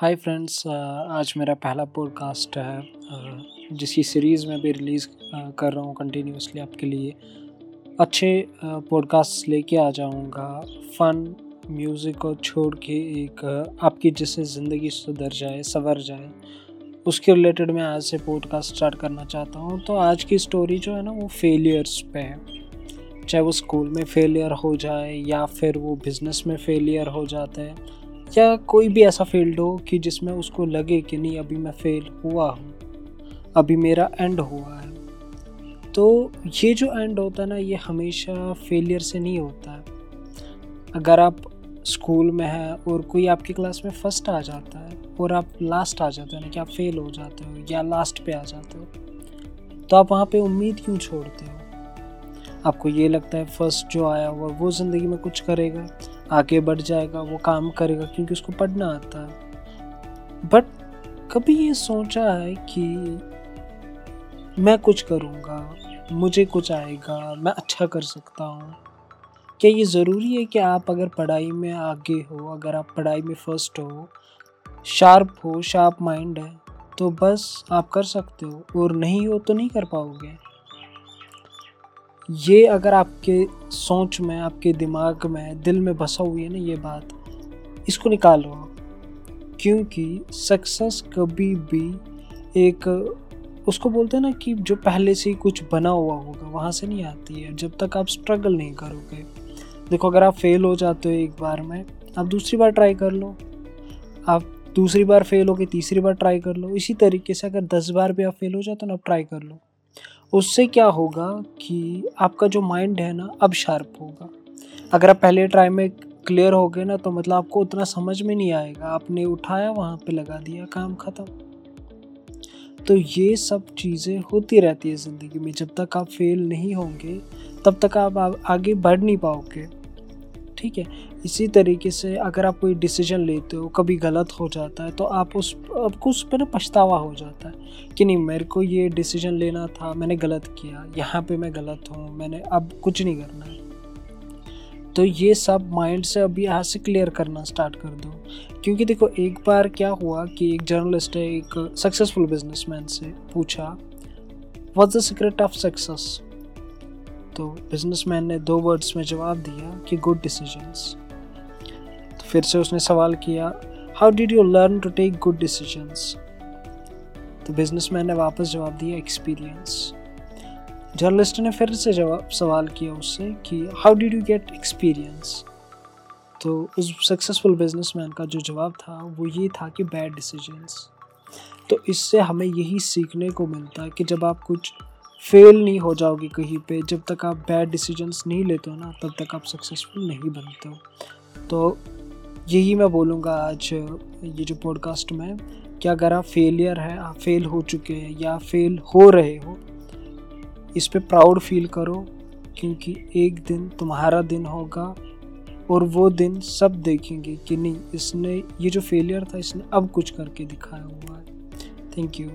Hi friends आज मेरा पहला पॉडकास्ट है uh, जिसकी सीरीज़ में भी रिलीज़ uh, कर रहा हूँ कंटिन्यूसली आपके लिए। अच्छे पॉडकास्ट लेके आ जाऊँगा। फ़न म्यूज़िक को छोड़ के एक आपकी जिससे ज़िंदगी सुधर जाए संवर जाए उसके रिलेटेड मैं आज से पॉडकास्ट स्टार्ट करना चाहता हूँ। तो आज की स्टोरी जो है ना वो फेलियर्स पे है। चाहे वो स्कूल में फेलियर हो जाए या फिर वो बिज़नेस में फेलियर हो जाता है या कोई भी ऐसा फ़ील्ड हो कि जिसमें उसको लगे कि नहीं, अभी मैं फेल हुआ हूँ, अभी मेरा एंड हुआ है। तो ये जो एंड होता है ना, ये हमेशा फेलियर से नहीं होता है। अगर आप स्कूल में हैं और कोई आपकी क्लास में फ़र्स्ट आ जाता है और आप लास्ट आ जाते हो ना कि आप फेल हो जाते हो या लास्ट पे आ जाते हो तो आप वहाँ पे उम्मीद क्यों छोड़ते हो? आपको ये लगता है फ़र्स्ट जो आया हुआ वो ज़िंदगी में कुछ करेगा। आगे बढ़ जाएगा, वो काम करेगा, क्योंकि उसको पढ़ना आता है। बट कभी ये सोचा है कि मैं कुछ करूँगा, मुझे कुछ आएगा, मैं अच्छा कर सकता हूँ। क्या ये ज़रूरी है कि आप अगर पढ़ाई में आगे हो, अगर आप पढ़ाई में फ़र्स्ट हो शार्प हो शार्प माइंड है तो बस आप कर सकते हो, और नहीं हो तो नहीं कर पाओगे। ये अगर आपके सोच में, आपके दिमाग में, दिल में बसा हुई है ना ये बात, इसको निकालो। क्योंकि सक्सेस कभी भी एक, उसको बोलते हैं ना कि जो पहले से ही कुछ बना हुआ होगा, वहाँ से नहीं आती है। जब तक आप स्ट्रगल नहीं करोगे। देखो, अगर आप फेल हो जाते हो एक बार में, आप दूसरी बार ट्राई कर लो। आप दूसरी बार फेल हो गए तीसरी बार ट्राई कर लो। इसी तरीके से अगर दस बार भी आप फेल हो जाते हो ना, आप ट्राई कर लो। उससे क्या होगा कि आपका जो माइंड है ना, अब शार्प होगा। अगर आप पहले ट्राई में क्लियर हो गए ना तो मतलब आपको उतना समझ में नहीं आएगा। आपने उठाया, वहाँ पे लगा दिया, काम ख़त्म। तो ये सब चीज़ें होती रहती है ज़िंदगी में। जब तक आप फेल नहीं होंगे, तब तक आप आगे बढ़ नहीं पाओगे। ठीक है? इसी तरीके से अगर आप कोई डिसीज़न लेते हो, कभी गलत हो जाता है तो आप उस आपको उस पर ना पछतावा हो जाता है कि नहीं, मेरे को ये डिसीज़न लेना था, मैंने गलत किया, यहाँ पे मैं गलत हूँ, मैंने अब कुछ नहीं करना है। तो ये सब माइंड से अभी यहाँ से क्लियर करना स्टार्ट कर दो। क्योंकि देखो, एक बार क्या हुआ कि एक जर्नलिस्ट है एक सक्सेसफुल बिजनेसमैन से पूछा what the secret of success तो बिजनेसमैन ने दो वर्ड्स में जवाब दिया कि गुड डिसीजंस तो फिर से उसने सवाल किया how did you learn to take good decisions तो बिजनेसमैन ने वापस जवाब दिया एक्सपीरियंस जर्नलिस्ट ने फिर से जवाब, सवाल किया उससे कि how did you get experience तो उस सक्सेसफुल बिजनेसमैन का जो जवाब था, वो ये था कि बैड डिसीजंस तो इससे हमें यही सीखने को मिलता है कि जब आप कुछ फेल नहीं हो जाओगे कहीं पे, जब तक आप बैड डिसीजंस नहीं लेते हो ना, तब तक आप सक्सेसफुल नहीं बनते हो। तो यही मैं बोलूँगा आज ये जो पॉडकास्ट में, कि अगर आप फेलियर है, आप फेल हो चुके हैं, या फेल हो रहे हो, इस पर प्राउड फील करो, क्योंकि एक दिन तुम्हारा दिन होगा, और वो दिन सब देखेंगे कि नहीं, इसने, ये जो फेलियर था, इसने अब कुछ करके दिखाया हुआ है। Thank you